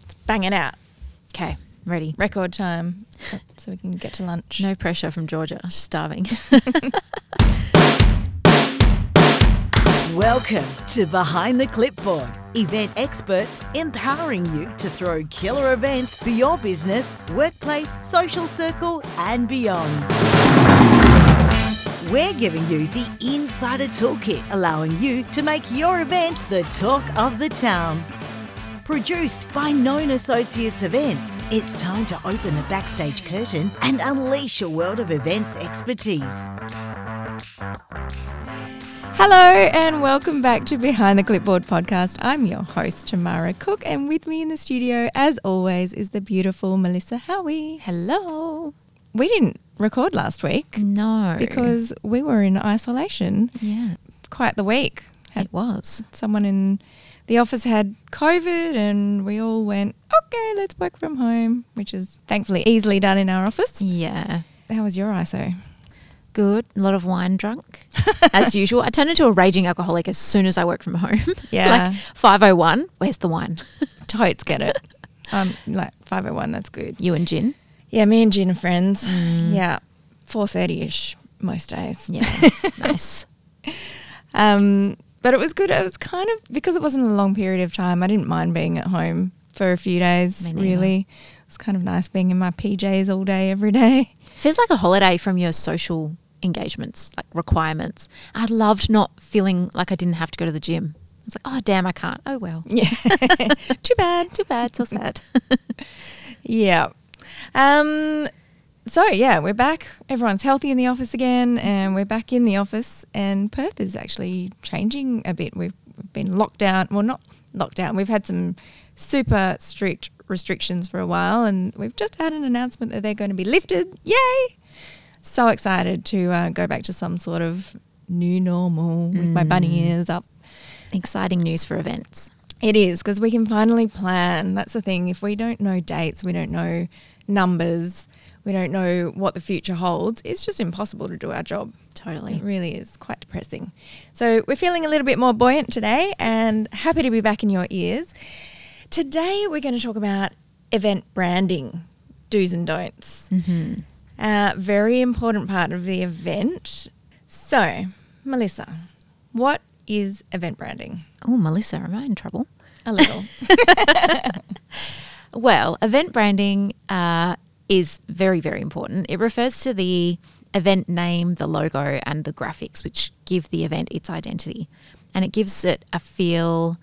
Let's bang it out. Okay, ready. Record time so we can get to lunch. No pressure from Georgia. Starving. Welcome to Behind the Clipboard, event experts empowering you to throw killer events for your business, workplace, social circle, and beyond. We're giving you the insider toolkit, allowing you to make your events the talk of the town. Produced by Known Associates Events, it's time to open the backstage curtain and unleash your world of events expertise. Hello and welcome back to Behind the Clipboard podcast. I'm your host, Tamara Cook, and with me in the studio, as always, is the beautiful Melissa Howie. Hello. We didn't record last week No. because we were in isolation yeah, quite the week. Had it was. someone in the office had COVID, and we all went, okay, let's work from home, which is thankfully easily done in our office. Yeah. How was your ISO? Good. A lot of wine drunk, as usual. I turn into a raging alcoholic as soon as I work from home. Yeah. like 501, where's the wine? Totes get it. Um, like 501, that's good. You and gin? Yeah, me and Gin are friends. Mm. Yeah, 4.30ish most days. Yeah. nice. Um, but it was good. It was kind of, because it wasn't a long period of time, I didn't mind being at home for a few days, really. It was kind of nice being in my PJs all day, every day. Feels like a holiday from your social engagements, like requirements. I loved not feeling like I didn't have to go to the gym. It's like, oh, damn, I can't. Oh, well. Yeah. Too bad. Too bad. So sad. Yeah. Um, so yeah, we're back. Everyone's healthy in the office again, and we're back in the office. And Perth is actually changing a bit. We've been locked down. Well, not locked down. We've had some super strict restrictions for a while, and we've just had an announcement that they're going to be lifted. Yay! So excited to uh, go back to some sort of new normal with my bunny ears up. Exciting news for events. It is because we can finally plan. That's the thing. If we don't know dates, we don't know numbers, we don't know what the future holds, it's just impossible to do our job. It Totally. really is quite depressing. So we're feeling a little bit more buoyant today and happy to be back in your ears. Today we're going to talk about event branding, do's and don'ts. Mm-hmm. Uh, very important part of the event. So, Melissa, what is event branding? Oh, Melissa, am I in trouble? A little. Well, event branding uh, is very, very important. It refers to the event name, the logo, and the graphics, which give the event its identity. And it gives it a feel,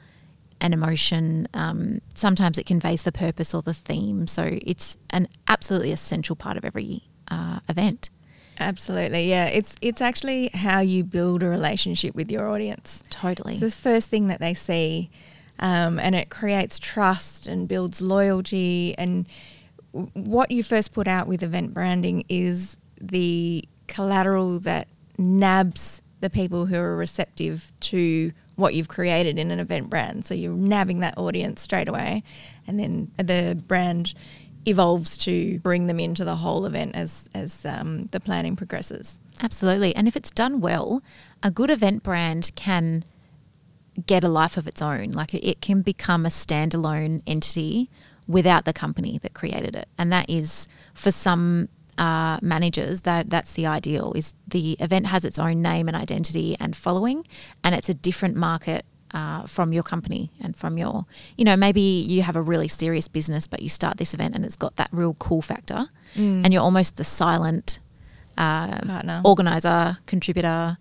an emotion. Um, sometimes it conveys the purpose or the theme. So it's an absolutely essential part of every uh, event. Absolutely, yeah. It's it's actually how you build a relationship with your audience. Totally. It's the first thing that they see, um, and it creates trust and builds loyalty. And what you first put out with event branding is the collateral that nabs the people who are receptive to what you've created in an event brand. So you're nabbing that audience straight away, and then the brand evolves to bring them into the whole event as as um, the planning progresses. Absolutely. And if it's done well, a good event brand can get a life of its own. Like it- it can become a standalone entity without the company that created it. And that is for some uh, managers that that's the ideal is the event has its own name and identity and following and it's a different market uh, from your company and from your you know maybe you have a really serious business but you start this event and it's got that real cool factor and you're almost the silent uh, organizer, contributor.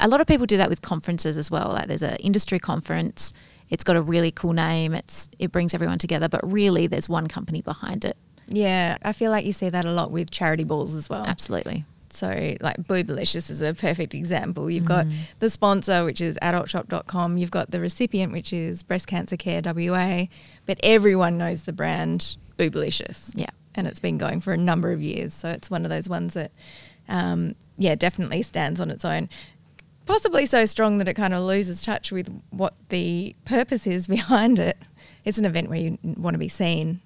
A lot of people do that with conferences as well. Like there's an industry conference, it's got a really cool name. It's it brings everyone together, but really there's one company behind it. Yeah, I feel like you see that a lot with charity balls as well. Absolutely. So, like Boobalicious is a perfect example. You've got the sponsor, which is adultshop.com. You've got the recipient, which is Breast Cancer Care WA. But everyone knows the brand Boobalicious. Yeah. And it's been going for a number of years. So, it's one of those ones that, um, yeah, definitely stands on its own. Possibly so strong that it kind of loses touch with what the purpose is behind it. It's an event where you want to be seen.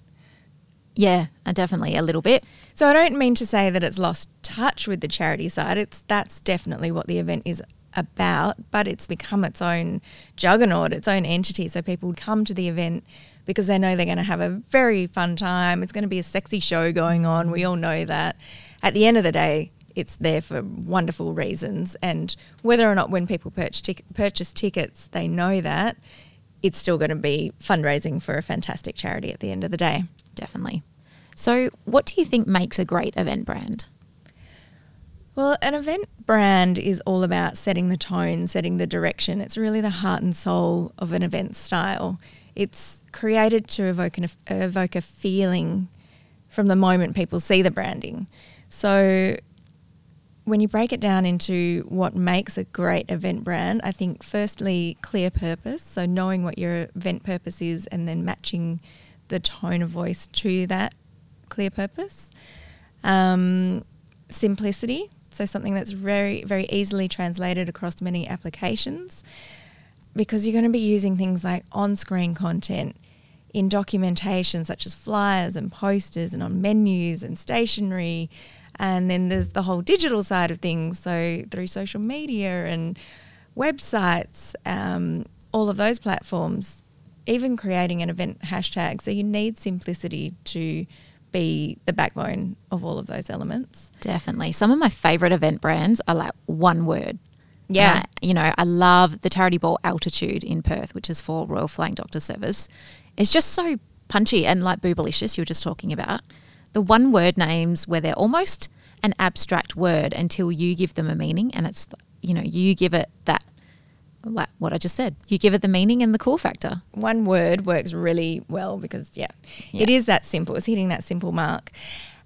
Yeah, uh, definitely a little bit. So I don't mean to say that it's lost touch with the charity side. It's that's definitely what the event is about, but it's become its own juggernaut, its own entity. So people come to the event because they know they're going to have a very fun time. It's going to be a sexy show going on. We all know that. At the end of the day, it's there for wonderful reasons. And whether or not when people purchase, tic- purchase tickets, they know that, it's still going to be fundraising for a fantastic charity at the end of the day. Definitely. So, what do you think makes a great event brand? Well, an event brand is all about setting the tone, setting the direction. It's really the heart and soul of an event style. It's created to evoke, an, evoke a feeling from the moment people see the branding. So, when you break it down into what makes a great event brand, I think firstly, clear purpose. So, knowing what your event purpose is and then matching the tone of voice to that clear purpose. Um, simplicity. So, something that's very, very easily translated across many applications because you're going to be using things like on screen content in documentation, such as flyers and posters, and on menus and stationery. And then there's the whole digital side of things. So, through social media and websites, um, all of those platforms, even creating an event hashtag. So, you need simplicity to be the backbone of all of those elements. Definitely. Some of my favorite event brands are like one word. Yeah. I, you know, I love the charity ball Altitude in Perth, which is for Royal Flying Doctor Service. It's just so punchy and like Boobalicious you were just talking about. The one word names where they're almost an abstract word until you give them a meaning and it's, you know, you give it that like what I just said. You give it the meaning and the cool factor. One word works really well because, yeah, Yeah. it is that simple. It's hitting that simple mark.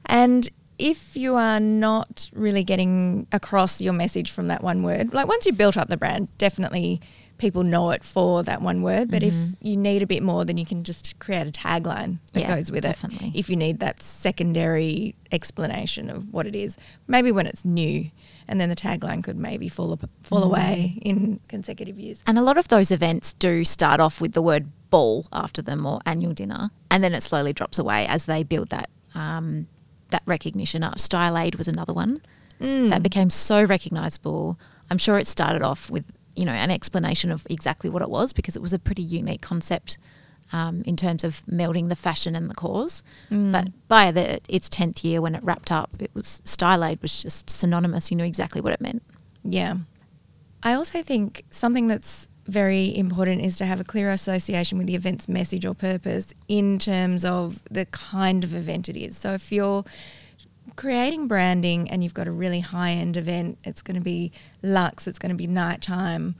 And if you are not really getting across your message from that one word, like once you've built up the brand, definitely people know it for that one word. But if mm-hmm. you need a bit more, then you can just create a tagline that Yeah, goes with definitely. it. If you need that secondary explanation of what it is, maybe when it's new, and then the tagline could maybe fall ap- fall mm. away in consecutive years. And a lot of those events do start off with the word ball after them or annual dinner, and then it slowly drops away as they build that um, that recognition up. Style Aid was another one mm. that became so recognisable. I'm sure it started off with you know an explanation of exactly what it was because it was a pretty unique concept um, in terms of melding the fashion and the cause. But by the its tenth year, when it wrapped up, it was Style Aid was just synonymous. You knew exactly what it meant. Yeah. I also think something that's very important is to have a clear association with the event's message or purpose in terms of the kind of event it is. So if you're creating branding and you've got a really high end event, it's going to be luxe, it's going to be nighttime,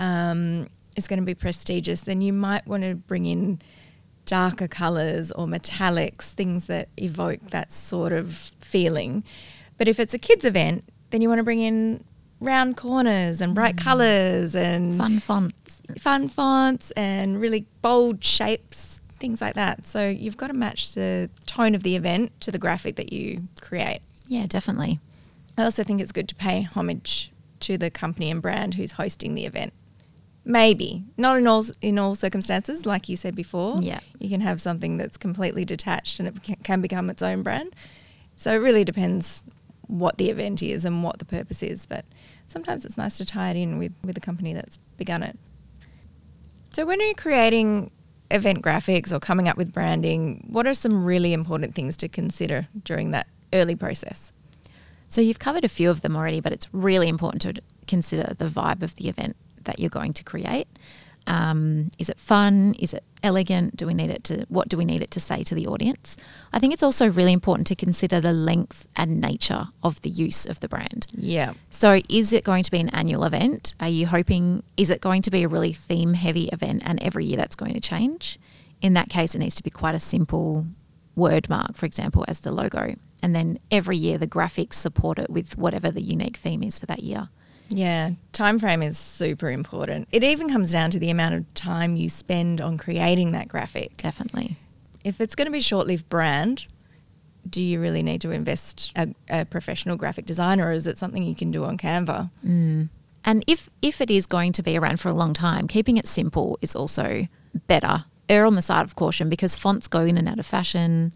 um, it's going to be prestigious, then you might want to bring in darker colours or metallics, things that evoke that sort of feeling. But if it's a kids event, then you want to bring in round corners and bright colours and Fun fonts. fun fonts and really bold shapes, things like that. So you've got to match the tone of the event to the graphic that you create. Yeah, definitely. I also think it's good to pay homage to the company and brand who's hosting the event. Maybe not in all in all circumstances, like you said before. Yeah. you can have something that's completely detached and it can- become its own brand. So it really depends what the event is and what the purpose is. But sometimes it's nice to tie it in with with the company that's begun it. So when you're creating event graphics or coming up with branding, what are some really important things to consider during that early process? So you've covered a few of them already, but it's really important to consider the vibe of the event that you're going to create. Um, is it fun? Is it elegant? Do we need it to? What do we need it to say to the audience? I think it's also really important to consider the length and nature of the use of the brand. Yeah. So, is it going to be an annual event? Are you hoping, is it going to be a really theme heavy event and every year that's going to change? In that case, it needs to be quite a simple word mark, for example, as the logo. And then every year the graphics support it with whatever the unique theme is for that year. Yeah, time frame is super important. It even comes down to the amount of time you spend on creating that graphic. Definitely. If it's going to be a short-lived brand, do you really need to invest a, a professional graphic designer, or is it something you can do on Canva? Mm. And if if it is going to be around for a long time, keeping it simple is also better. Err on the side of caution because fonts go in and out of fashion.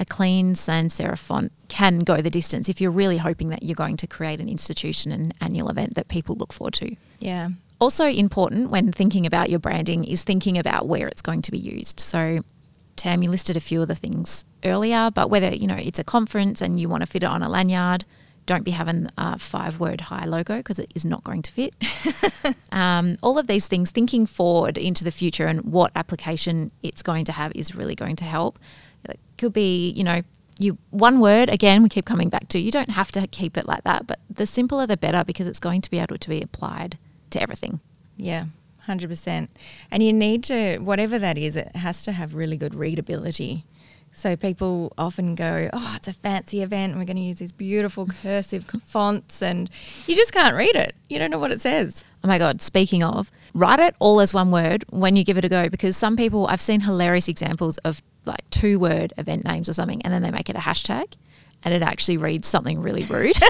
A clean sans serif font can go the distance if you're really hoping that you're going to create an institution and annual event that people look forward to. Yeah, Also, important when thinking about your branding is thinking about where it's going to be used. So, Tam, you listed a few of the things earlier, but whether you know it's a conference and you want to fit it on a lanyard, don't be having a five word high logo because it is not going to fit. um, all of these things, thinking forward into the future and what application it's going to have is really going to help. It could be, you know, you one word again we keep coming back to you don't have to keep it like that but the simpler the better because it's going to be able to be applied to everything Yeah, 100%. And you need to, whatever that is, it has to have really good readability. So people often go, oh, it's a fancy event and we're going to use these beautiful cursive fonts and you just can't read it. You don't know what it says. Oh my god speaking of write it all as one word when you give it a go because some people i've seen hilarious examples of like two word event names or something and then they make it a hashtag and it actually reads something really rude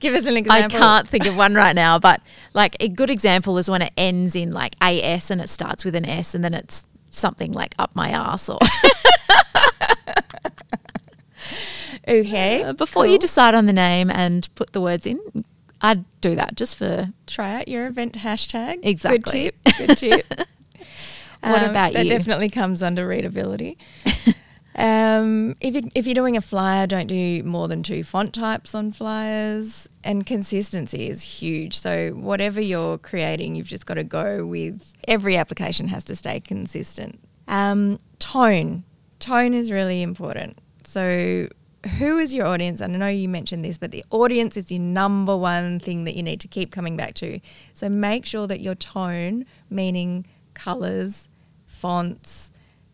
Give us an example. I can't think of one right now, but like a good example is when it ends in like AS and it starts with an S and then it's something like up my ass or Okay. Uh, before you decide on the name and put the words in, I'd do that just for try out your event hashtag. Exactly. Good tip. Good tip. What Um, about that you? definitely comes under readability. um, if, you, if you're doing a flyer, don't do more than two font types on flyers. And consistency is huge. So, whatever you're creating, you've just got to go with every application has to stay consistent. Um, tone. Tone is really important. So, who is your audience? And I know you mentioned this, but the audience is the number one thing that you need to keep coming back to. So make sure that your tone, meaning colors, fonts,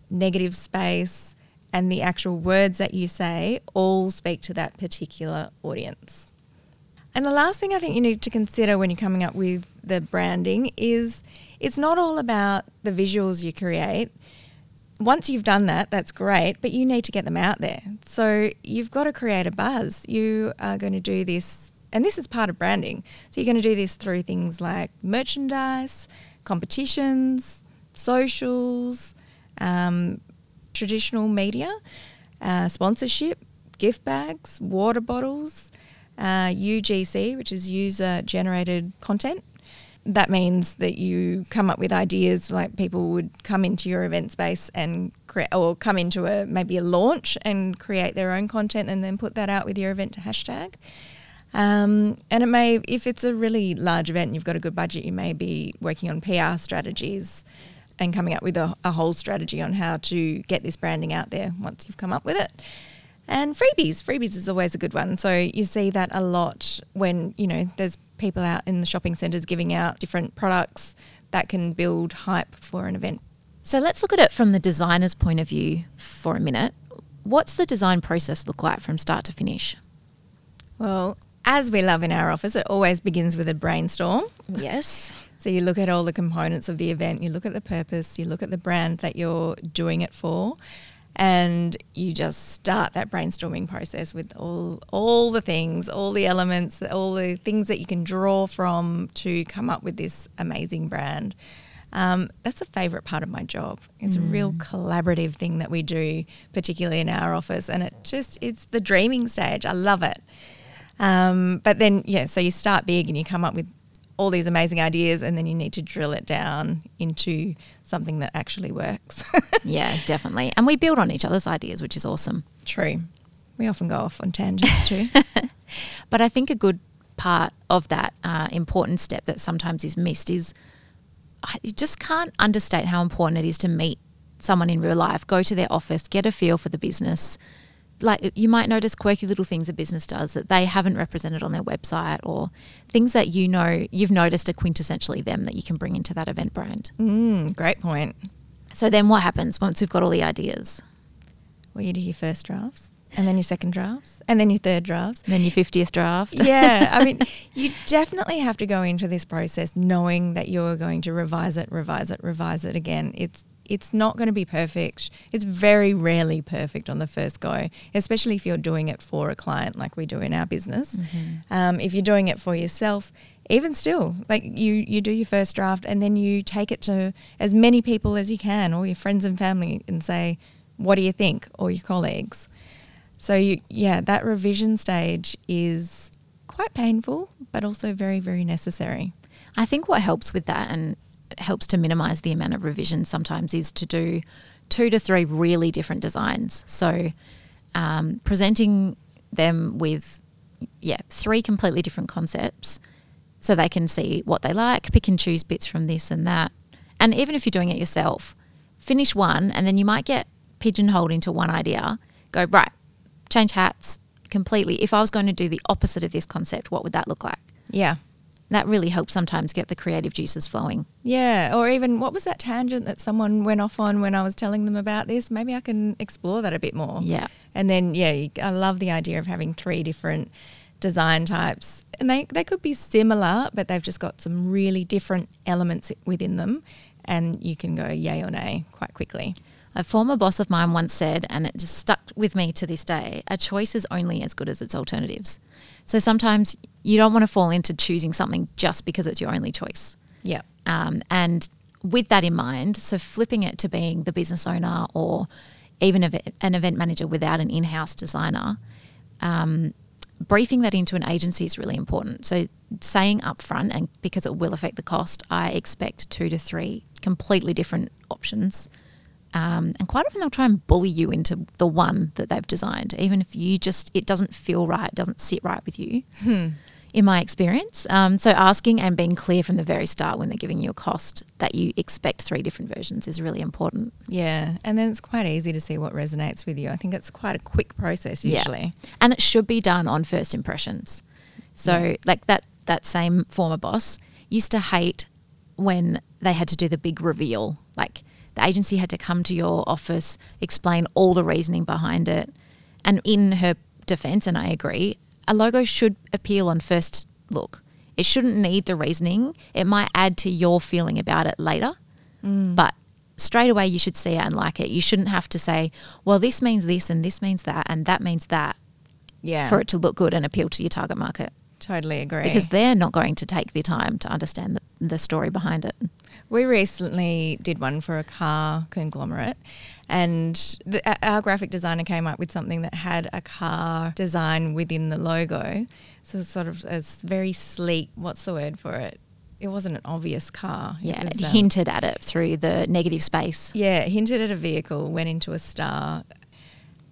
negative space, and the actual words that you say all speak to that particular audience. And the last thing I think you need to consider when you're coming up with the branding is it's not all about the visuals you create. Once you've done that, that's great, but you need to get them out there. So you've got to create a buzz. You are going to do this, and this is part of branding. So you're going to do this through things like merchandise, competitions, socials, um, traditional media, uh, sponsorship, gift bags, water bottles, uh, UGC, which is user generated content. That means that you come up with ideas like people would come into your event space and create, or come into a maybe a launch and create their own content and then put that out with your event hashtag. Um, and it may, if it's a really large event and you've got a good budget, you may be working on PR strategies and coming up with a, a whole strategy on how to get this branding out there once you've come up with it. And freebies, freebies is always a good one. So you see that a lot when, you know, there's people out in the shopping centres giving out different products that can build hype for an event. So let's look at it from the designer's point of view for a minute. What's the design process look like from start to finish? Well, as we love in our office, it always begins with a brainstorm. Yes. So you look at all the components of the event, you look at the purpose, you look at the brand that you're doing it for, and you just start that brainstorming process with all all the things, all the elements, all the things that you can draw from to come up with this amazing brand. Um, that's a favourite part of my job. It's a real collaborative thing that we do, particularly in our office, and it just it's the dreaming stage. I love it. Um, but then, yeah, so you start big and you come up with all these amazing ideas, and then you need to drill it down into something that actually works. Yeah, definitely. And we build on each other's ideas, which is awesome. True. We often go off on tangents too. But I think a good part of that uh, important step that sometimes is missed is I you just can't understate how important it is to meet someone in real life, go to their office, get a feel for the business. Like you might notice quirky little things a business does that they haven't represented on their website or things that you know you've noticed are quintessentially them that you can bring into that event brand. mm, great point. So then what happens once we've got all the ideas? Well, you do your first drafts, and then your second drafts, and then your third drafts. And then your 50th draft. yeah, I mean, you definitely have to go into this process knowing that you're going to revise it, revise it, revise it again. It's it's not going to be perfect. It's very rarely perfect on the first go, especially if you're doing it for a client like we do in our business. Um, if you're doing it for yourself, even still, like you you do your first draft and then you take it to as many people as you can, or your friends and family, and say, "What do you think?" or your colleagues. So you, yeah, that revision stage is quite painful, but also very, very necessary. I think what helps with that and helps to minimize the amount of revision sometimes is to do two to three really different designs. So um, presenting them with yeah three completely different concepts so they can see what they like, pick and choose bits from this and that. And even if you're doing it yourself, finish one and then you might get pigeonholed into one idea. Go, right, change hats completely. If I was going to do the opposite of this concept, what would that look like? Yeah. That really helps sometimes get the creative juices flowing. Yeah, or even what was that tangent that someone went off on when I was telling them about this? Maybe I can explore that a bit more. Yeah. And then, yeah, I love the idea of having three different design types. And they, they could be similar, but they've just got some really different elements within them. And you can go yay or nay quite quickly. A former boss of mine once said, and it just stuck with me to this day a choice is only as good as its alternatives. So sometimes you don't want to fall into choosing something just because it's your only choice. Yeah. Um, and with that in mind, so flipping it to being the business owner or even a, an event manager without an in house designer, um, briefing that into an agency is really important. So saying upfront, and because it will affect the cost, I expect two to three completely different options. Um, and quite often they'll try and bully you into the one that they've designed, even if you just it doesn't feel right, doesn't sit right with you. In my experience, um, so asking and being clear from the very start when they're giving you a cost that you expect three different versions is really important. Yeah. And then it's quite easy to see what resonates with you. I think it's quite a quick process usually. yeah. and it should be done on first impressions. So, like that that same former boss used to hate when they had to do the big reveal. Like the agency had to come to your office, explain all the reasoning behind it, and in her defense, and I agree, a logo should appeal on first look. It shouldn't need the reasoning. It might add to your feeling about it later, mm. but straight away you should see it and like it. You shouldn't have to say, well, this means this and this means that and that means that Yeah. for it to look good and appeal to your target market totally agree. because they're not going to take the time to understand the, the story behind it. We recently did one for a car conglomerate, and the, our graphic designer came up with something that had a car design within the logo. So it's sort of a very sleek. What's the word for it? It wasn't an obvious car. Yeah, it it was, um, hinted at it through the negative space. Yeah, it hinted at a vehicle, went into a star.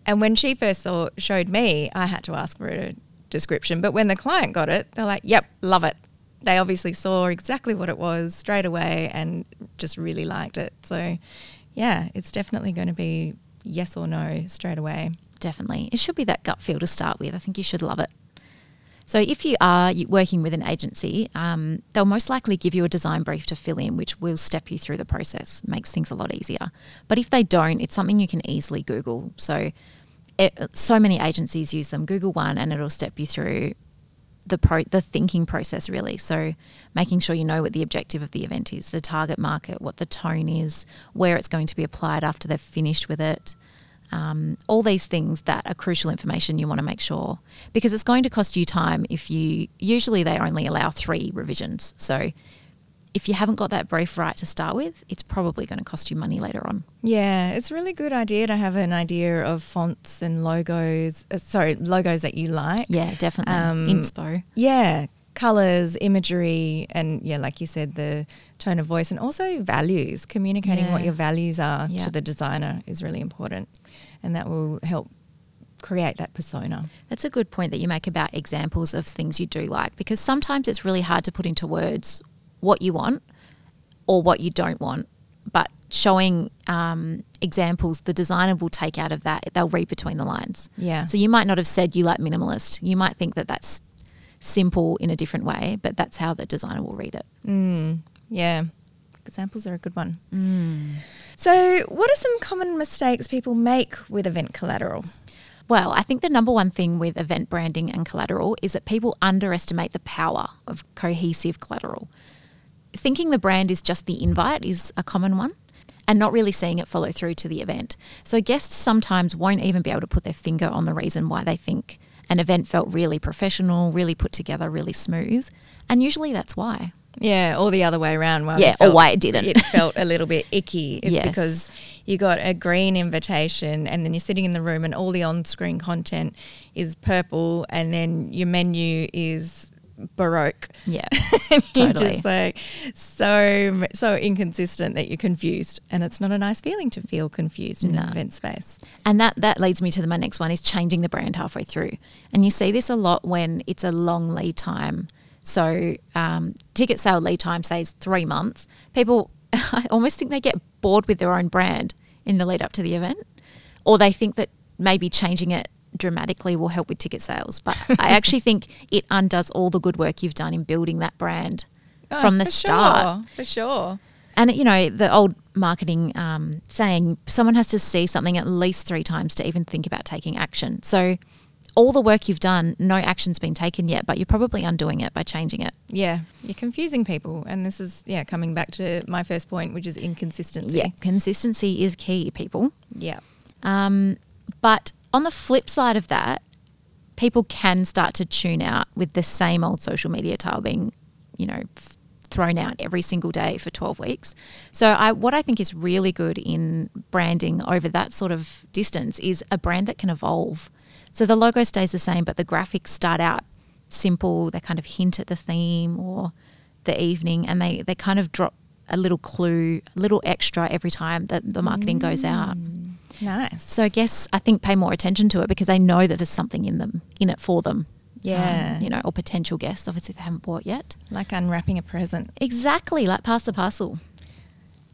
And when she first saw, showed me, I had to ask for a description. But when the client got it, they're like, yep, love it. They obviously saw exactly what it was straight away and just really liked it. So, yeah, it's definitely going to be yes or no straight away. Definitely. It should be that gut feel to start with. I think you should love it. So, if you are working with an agency, um, they'll most likely give you a design brief to fill in, which will step you through the process, makes things a lot easier. But if they don't, it's something you can easily Google. So, it, so many agencies use them. Google one, and it'll step you through the pro the thinking process really. So making sure you know what the objective of the event is, the target market, what the tone is, where it's going to be applied after they've finished with it. Um, all these things that are crucial information you want to make sure because it's going to cost you time if you usually they only allow three revisions. So if you haven't got that brief right to start with, it's probably going to cost you money later on. Yeah, it's a really good idea to have an idea of fonts and logos. Uh, sorry, logos that you like. Yeah, definitely. Um, Inspo. Yeah, colors, imagery, and yeah, like you said, the tone of voice, and also values. Communicating what your values are Yeah. to the designer is really important, and that will help create that persona. That's a good point that you make about examples of things you do like because sometimes it's really hard to put into words what you want or what you don't want. But showing um, examples, the designer will take out of that, they'll read between the lines. Yeah. So you might not have said you like minimalist. You might think that that's simple in a different way, but that's how the designer will read it. Mm, yeah, examples are a good one. So, what are some common mistakes people make with event collateral? Well, I think the number one thing with event branding and collateral is that people underestimate the power of cohesive collateral. Thinking the brand is just the invite is a common one, and not really seeing it follow through to the event. So, guests sometimes won't even be able to put their finger on the reason why they think an event felt really professional, really put together, really smooth. And usually that's why. Yeah, or the other way around. Why Yeah, they or why it didn't. It felt a little bit icky. It's Yes. because you got a green invitation, and then you're sitting in the room, and all the on-screen content is purple, and then your menu is baroque. Yeah, Totally. just like so so inconsistent that you're confused, and it's not a nice feeling to feel confused in No. an event space. And that that leads me to the, my next one is changing the brand halfway through. And you see this a lot when it's a long lead time. So um, ticket sale lead time says three months. People I almost think they get bored with their own brand in the lead up to the event, or they think that maybe changing it dramatically will help with ticket sales. But I actually think it undoes all the good work you've done in building that brand Oh, from the for start. sure, for sure. And you know the old marketing um, saying, someone has to see something at least three times to even think about taking action. So, all the work you've done, no action's been taken yet, but you're probably undoing it by changing it. Yeah, you're confusing people, and this is yeah coming back to my first point, which is inconsistency. Yeah, consistency is key, people. yeah, Um, but on the flip side of that, people can start to tune out with the same old social media tile being, you know, f- thrown out every single day for 12 weeks. So I what I think is really good in branding over that sort of distance is a brand that can evolve. So the logo stays the same but the graphics start out simple, they kind of hint at the theme or the evening and they they kind of drop a little clue, a little extra every time that the marketing goes out. Mm. Nice. So I guess I think pay more attention to it because they know that there's something in them, in it for them. Yeah. Um, you know, or potential guests. Obviously, they haven't bought yet. like unwrapping a present. Exactly, like pass the parcel.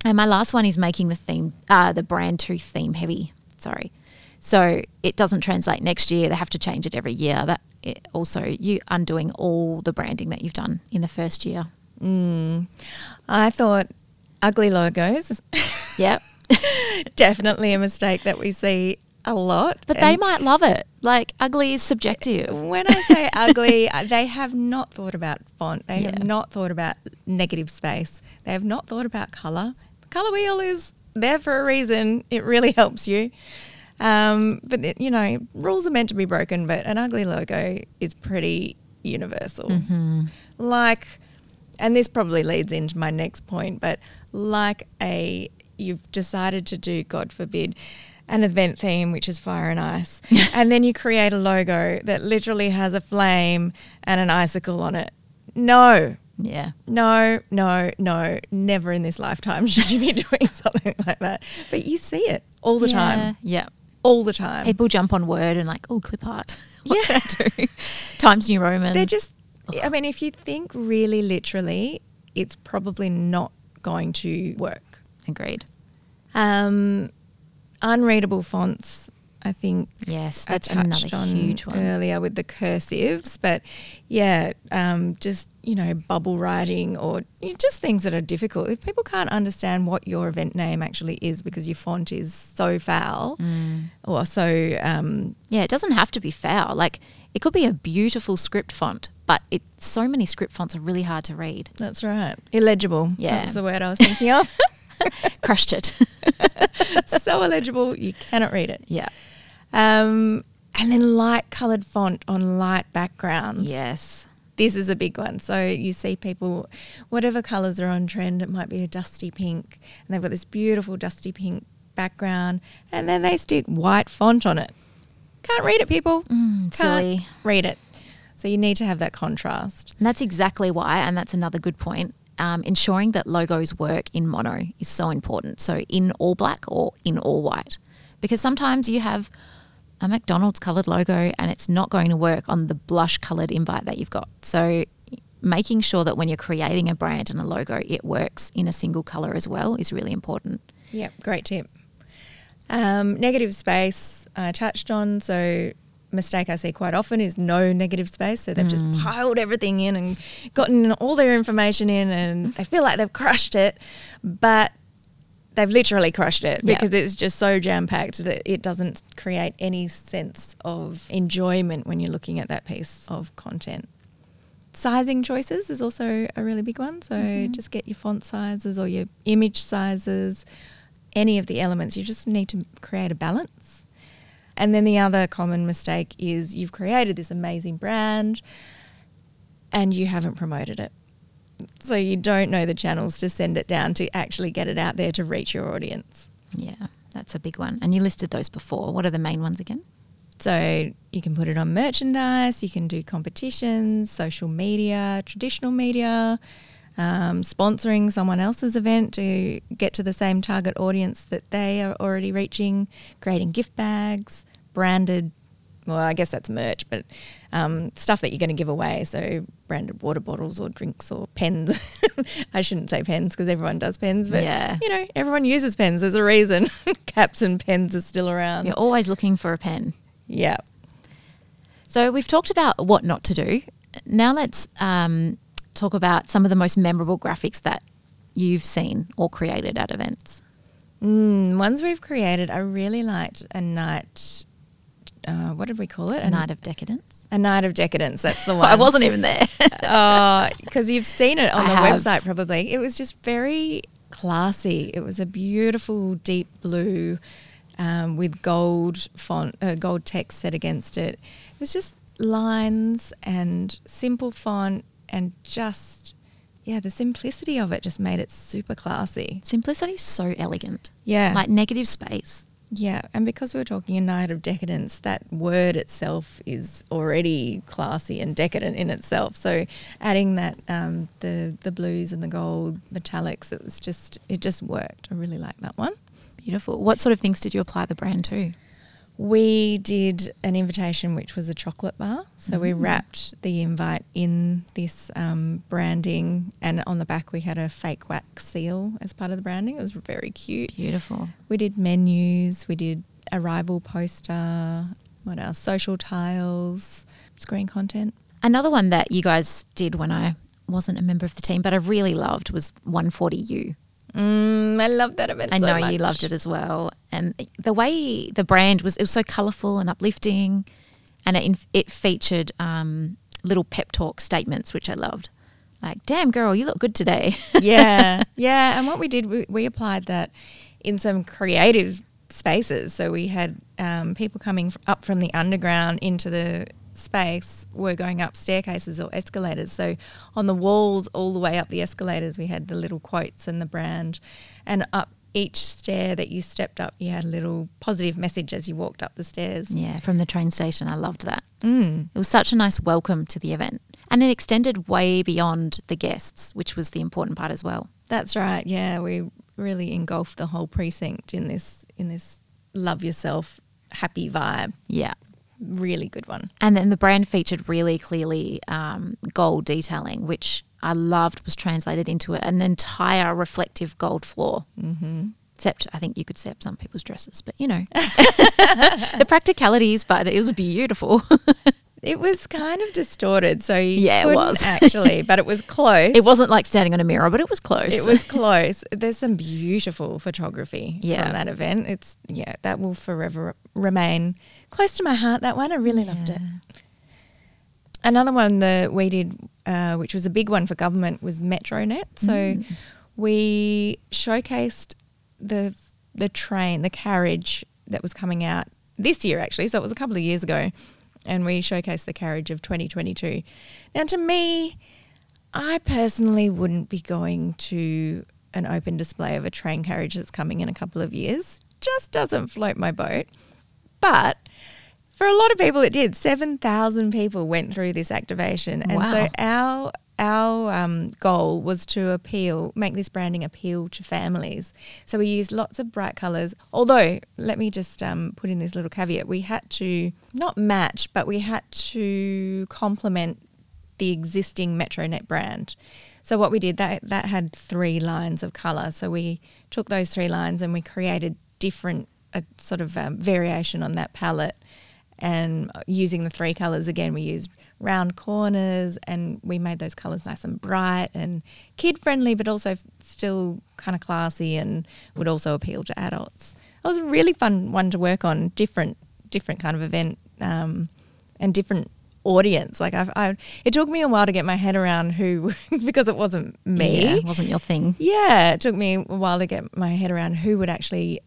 And my last one is making the theme, uh, the brand too theme heavy. Sorry, so it doesn't translate next year. They have to change it every year. That it also you undoing all the branding that you've done in the first year. Mm. I thought ugly logos Yep. definitely a mistake that we see a lot. But they might love it. Like ugly is subjective. when I say ugly, uh, they have not thought about font. They Yeah. have not thought about negative space. They have not thought about color. The color wheel is there for a reason. It really helps you. Um, but it, you know, rules are meant to be broken. But an ugly logo is pretty universal. Mm-hmm. Like, and this probably leads into my next point. But like a, you've decided to do, God forbid. An event theme, which is fire and ice, and then you create a logo that literally has a flame and an icicle on it. No, Yeah. no, no, no. Never in this lifetime should you be doing something like that. But you see it all the time. Yeah. All the time. People jump on Word and like, oh, clip art. what Yeah. can I do? Times New Roman. They're just, I mean, if you think really literally, it's probably not going to work. Agreed. Um, unreadable fonts, I think Yes, that's another on huge one. earlier with the cursives, but yeah, um, just you know, bubble writing or just things that are difficult. If people can't understand what your event name actually is because your font is so foul Mm. or so, um, Yeah, it doesn't have to be foul. Like it could be a beautiful script font, but it so many script fonts are really hard to read. that's right, illegible. Yeah. that's the word I was thinking of. Crushed it. so illegible, you cannot read it. yeah. Um, and then light coloured font on light backgrounds. Yes. this is a big one. So you see people, whatever colours are on trend, it might be a dusty pink, and they've got this beautiful dusty pink background, and then they stick white font on it. Can't read it, people. Mm, Can't silly. read it. So you need to have that contrast. And that's exactly why, and that's another good point. Um, ensuring that logos work in mono is so important. So in all black or in all white, because sometimes you have a McDonald's coloured logo and it's not going to work on the blush coloured invite that you've got. So making sure that when you're creating a brand and a logo, it works in a single colour as well is really important. Yep, great tip. Um, negative space I touched on. So mistake I see quite often is no negative space. So they've just mm. piled everything in and gotten all their information in, and they feel like they've crushed it, but they've literally crushed it because it's just so jam packed that it doesn't create any sense of enjoyment when you're looking at that piece of content. Sizing choices is also a really big one. So mm-hmm. just get your font sizes or your image sizes, any of the elements. You just need to create a balance. And then the other common mistake is you've created this amazing brand and you haven't promoted it. So you don't know the channels to send it down to actually get it out there to reach your audience. Yeah, that's a big one. And you listed those before. What are the main ones again? So you can put it on merchandise, you can do competitions, social media, traditional media, um, sponsoring someone else's event to get to the same target audience that they are already reaching, creating gift bags, branded. Well, I guess that's merch, but um, stuff that you're going to give away. So branded water bottles or drinks or pens. I shouldn't say pens because everyone does pens, but Yeah. you know everyone uses pens. There's a reason. Caps and pens are still around. You're always looking for a pen. Yeah. So we've talked about what not to do. Now let's um, talk about some of the most memorable graphics that you've seen or created at events. Mm, ones we've created, I really liked a night. Uh, what did we call it? A night of decadence. A night of decadence. That's the one. I wasn't even there. because you've seen it on I the have. website probably. It was just very classy. It was a beautiful deep blue um, with gold font, uh, gold text set against it. It was just lines and simple font and just yeah, the simplicity of it just made it super classy. Simplicity is so elegant. Yeah. Like negative space. Yeah, and because we're talking a night of decadence, that word itself is already classy and decadent in itself. So adding that um, the the blues and the gold metallics, it was just it just worked. I really like that one. Beautiful. What sort of things did you apply the brand to? We did an invitation, which was a chocolate bar. So we Mm. wrapped the invite in this um, branding, and on the back we had a fake wax seal as part of the branding. It was very cute. Beautiful. We did menus, we did arrival poster, what else? Social tiles, screen content. Another one that you guys did when I wasn't a member of the team, but I really loved was 140U. Mm, I love that event. I so know you loved it as well. And the way the brand was, it was so colourful and uplifting. And it, it featured um, little pep talk statements, which I loved. Like, damn, girl, you look good today. yeah, yeah. And what we did, we, we applied that in some creative spaces. So we had um, people coming up from the underground into the space were going up staircases or escalators. So on the walls, all the way up the escalators, we had the little quotes and the brand. And up each stair that you stepped up, you had a little positive message as you walked up the stairs. yeah, from the train station. I loved that. Mm. It was such a nice welcome to the event. And it extended way beyond the guests, which was the important part as well. That's right. Yeah, we really engulfed the whole precinct in this in this love yourself happy vibe. Yeah. Really good one. And then the brand featured really clearly um, gold detailing, which I loved was translated into an entire reflective gold floor. Mm-hmm. Except I think you could see up some people's dresses, but you know, the practicalities, but it was beautiful. It was kind of distorted, so you Yeah, it was. actually, but it was close. it wasn't like standing on a mirror, but it was close. It was close. There's some beautiful photography Yeah. from that event. It's yeah, that will forever remain close to my heart. That one, I really loved it. Another one that we did, uh, which was a big one for government, was MetroNet. So Mm. we showcased the the train, the carriage that was coming out this year actually. So it was a couple of years ago, and we showcase the carriage of 2022. Now, to me, I personally wouldn't be going to an open display of a train carriage that's coming in a couple of years. Just doesn't float my boat. But for a lot of people, it did. Seven thousand people went through this activation, and so our our um, goal was to appeal, make this branding appeal to families. So we used lots of bright colours. Although, let me just um, put in this little caveat: we had to not match, but we had to complement the existing MetroNet brand. So what we did that that had three lines of color. So we took those three lines and we created different a sort of um, variation on that palette. And using the three colors again, we used round corners and we made those colors nice and bright and kid friendly, but also still kind of classy and would also appeal to adults. It was a really fun one to work on. Different, different kind of event um, and different audience. Like I, I, it took me a while to get my head around who, because it wasn't me. Yeah, it wasn't your thing. Yeah, it took me a while to get my head around who would actually,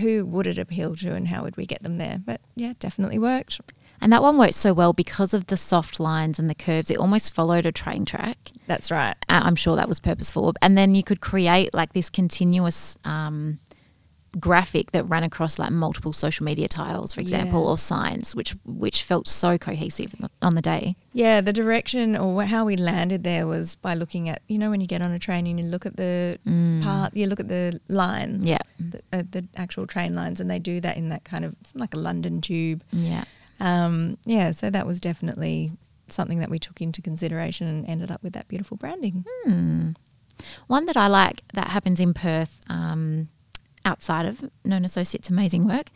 who would it appeal to, and how would we get them there. But yeah, definitely worked. And that one worked so well because of the soft lines and the curves. It almost followed a train track. That's right. I'm sure that was purposeful. And then you could create like this continuous um, graphic that ran across like multiple social media tiles, for example, Yeah. or signs, which which felt so cohesive on the day. Yeah, the direction or how we landed there was by looking at you know when you get on a train and you look at the part, you look at the lines, Mm. Yeah. the, uh, the actual train lines, and they do that in that kind of it's like a London tube. Yeah. Um, yeah, so that was definitely something that we took into consideration and ended up with that beautiful branding. Hmm. One that I like that happens in Perth, um, outside of Known Associates' amazing work,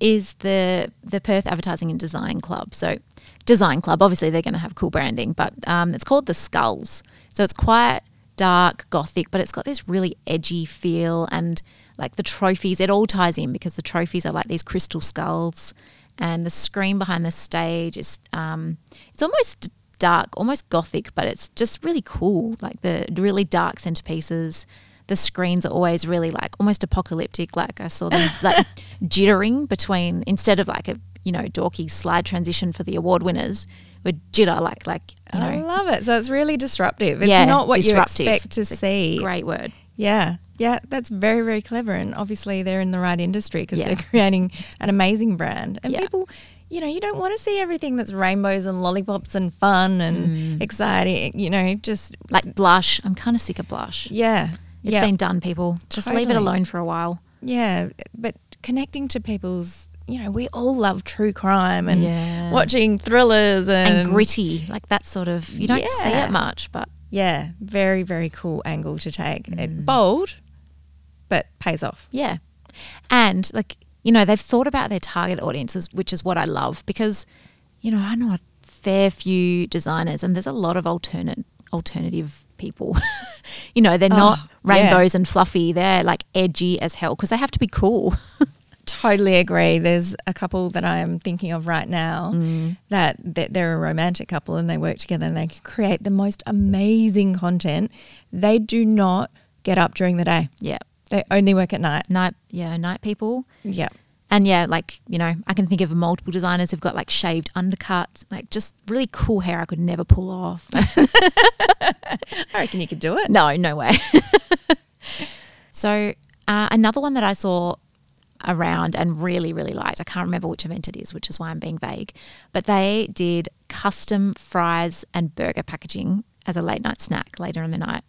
is the the Perth Advertising and Design Club. So, Design Club, obviously they're going to have cool branding, but um, it's called the Skulls. So it's quite dark, gothic, but it's got this really edgy feel and like the trophies. It all ties in because the trophies are like these crystal skulls, and the screen behind the stage is um, it's almost dark, almost gothic, but it's just really cool. Like the really dark centerpieces. The screens are always really like almost apocalyptic. Like I saw them like jittering between instead of like a you know dorky slide transition for the award winners, would jitter like like you I love it. So it's really disruptive. It's Yeah, not what disruptive. you expect to It's a see. great word. Yeah, yeah, that's very, very clever. And obviously, they're in the right industry because Yeah. they're creating an amazing brand. And Yeah. people, you know, you don't want to see everything that's rainbows and lollipops and fun and Mm. exciting. You know, just Like blush, I'm kind of sick of blush. yeah, It's yeah, been done, people. Just leave it alone for a while. yeah. But connecting to people's, you know, we all love true crime and Yeah. watching thrillers and, And gritty, like that sort of. You don't see it much, but Yeah, very, very cool angle to take. Mm. It bold, but pays off. Yeah. And like, you know, they've thought about their target audiences, which is what I love because, you know, I know a fair few designers and there's a lot of alternate alternative people. you know, they're not Oh, yeah. rainbows and fluffy. They're like edgy as hell because they have to be cool. Totally agree. There's a couple that I'm thinking of right now Mm. that, that they're a romantic couple and they work together and they create the most amazing content. They do not get up during the day. yeah. They only work at night. Night yeah, night people. Yeah. And yeah, like, you know, I can think of multiple designers who've got like shaved undercuts, like just really cool hair I could never pull off. I reckon you could do it. No, no way. so uh, another one that I saw around and really, really liked, I can't remember which event it is, which is why I'm being vague, but they did custom fries and burger packaging as a late night snack later in the night.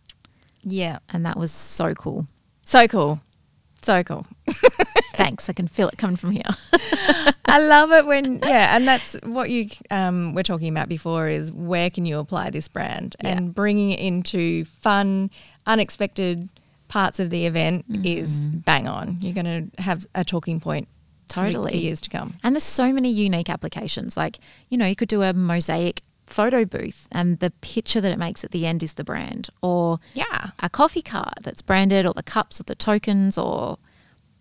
Yeah. And that was so cool. So cool. So cool. Thanks. I can feel it coming from here. I love it when yeah, and that's what you um, were talking about before is where can you apply this brand Yeah. and bringing it into fun, unexpected parts of the event is bang on. You're going to have a talking point Totally. for years to come. And there's so many unique applications. Like, you know, you could do a mosaic photo booth and the picture that it makes at the end is the brand. Or Yeah. a coffee cart that's branded or the cups or the tokens or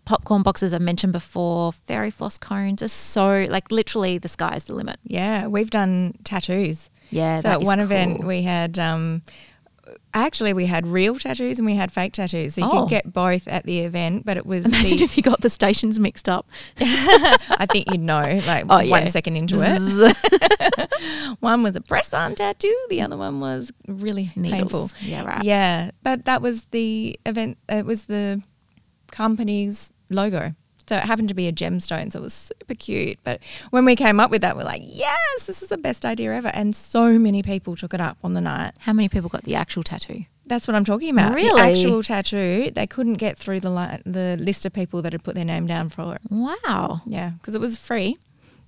popcorn boxes I've mentioned before, fairy floss cones are so like literally the sky's the limit. Yeah, we've done tattoos. Yeah, so at is one event we had um, actually we had real tattoos and we had fake tattoos. So you Oh. could get both at the event, but it was Imagine the, if you got the stations mixed up. I think you'd know like Oh, yeah. one second into it. one was a press on tattoo, the other one was really painful. Yeah, right. Yeah, but that was the event. It was the company's logo. So it happened to be a gemstone, so it was super cute. But when we came up with that, we're like, yes, this is the best idea ever. And so many people took it up on the night. How many people got the actual tattoo? That's what I'm talking about. Really? The actual tattoo, they couldn't get through the li- the list of people that had put their name down for it. Wow. Yeah, because it was free.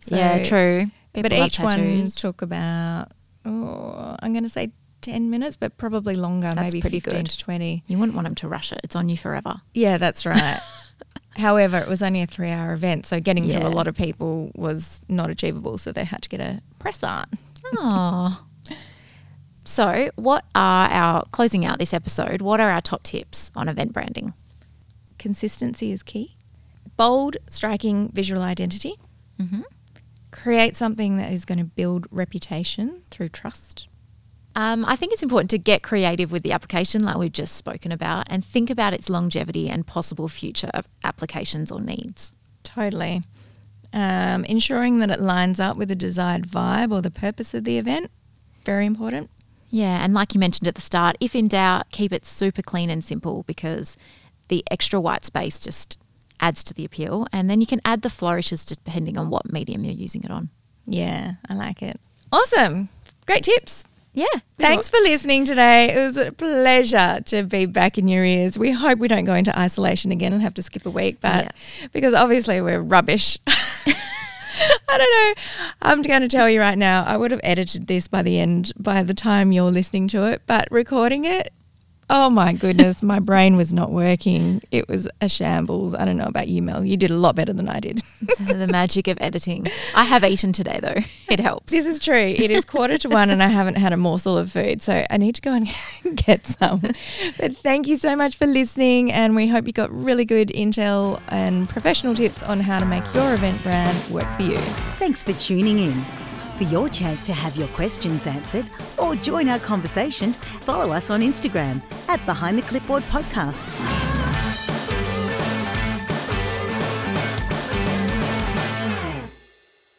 yeah, true. but People love each one tattoos. took about, oh, I'm going to say 10 minutes, but probably longer, That's maybe 15 good. to 20. You wouldn't want them to rush it. It's on you forever. Yeah, that's right. However, it was only a three hour event, so getting Yeah. a lot of people was not achievable. So they had to get a press on. Oh. So, what are our closing out this episode? What are our top tips on event branding? Consistency is key. Bold, striking visual identity. Mm-hmm. Create something that is going to build reputation through trust. Um, I think it's important to get creative with the application, like we've just spoken about, and think about its longevity and possible future applications or needs. Totally. Um, ensuring that it lines up with the desired vibe or the purpose of the event. Very important. Yeah, and like you mentioned at the start, if in doubt, keep it super clean and simple because the extra white space just adds to the appeal. And then you can add the flourishes depending on what medium you're using it on. Yeah, I like it. Awesome. Great tips. Yeah. Thanks for listening today. It was a pleasure to be back in your ears. We hope we don't go into isolation again and have to skip a week, but because obviously we're rubbish. I don't know. I'm going to tell you right now, I would have edited this by the end, by the time you're listening to it, but recording it, Oh my goodness, my brain was not working. It was a shambles. I don't know about you, Mel. You did a lot better than I did. the magic of editing. I have eaten today, though. It helps. This is true. It is quarter to one, and I haven't had a morsel of food, so I need to go and get some. But thank you so much for listening, and we hope you got really good intel and professional tips on how to make your event brand work for you. Thanks for tuning in. For your chance to have your questions answered or join our conversation, follow us on Instagram at Behind the Clipboard Podcast.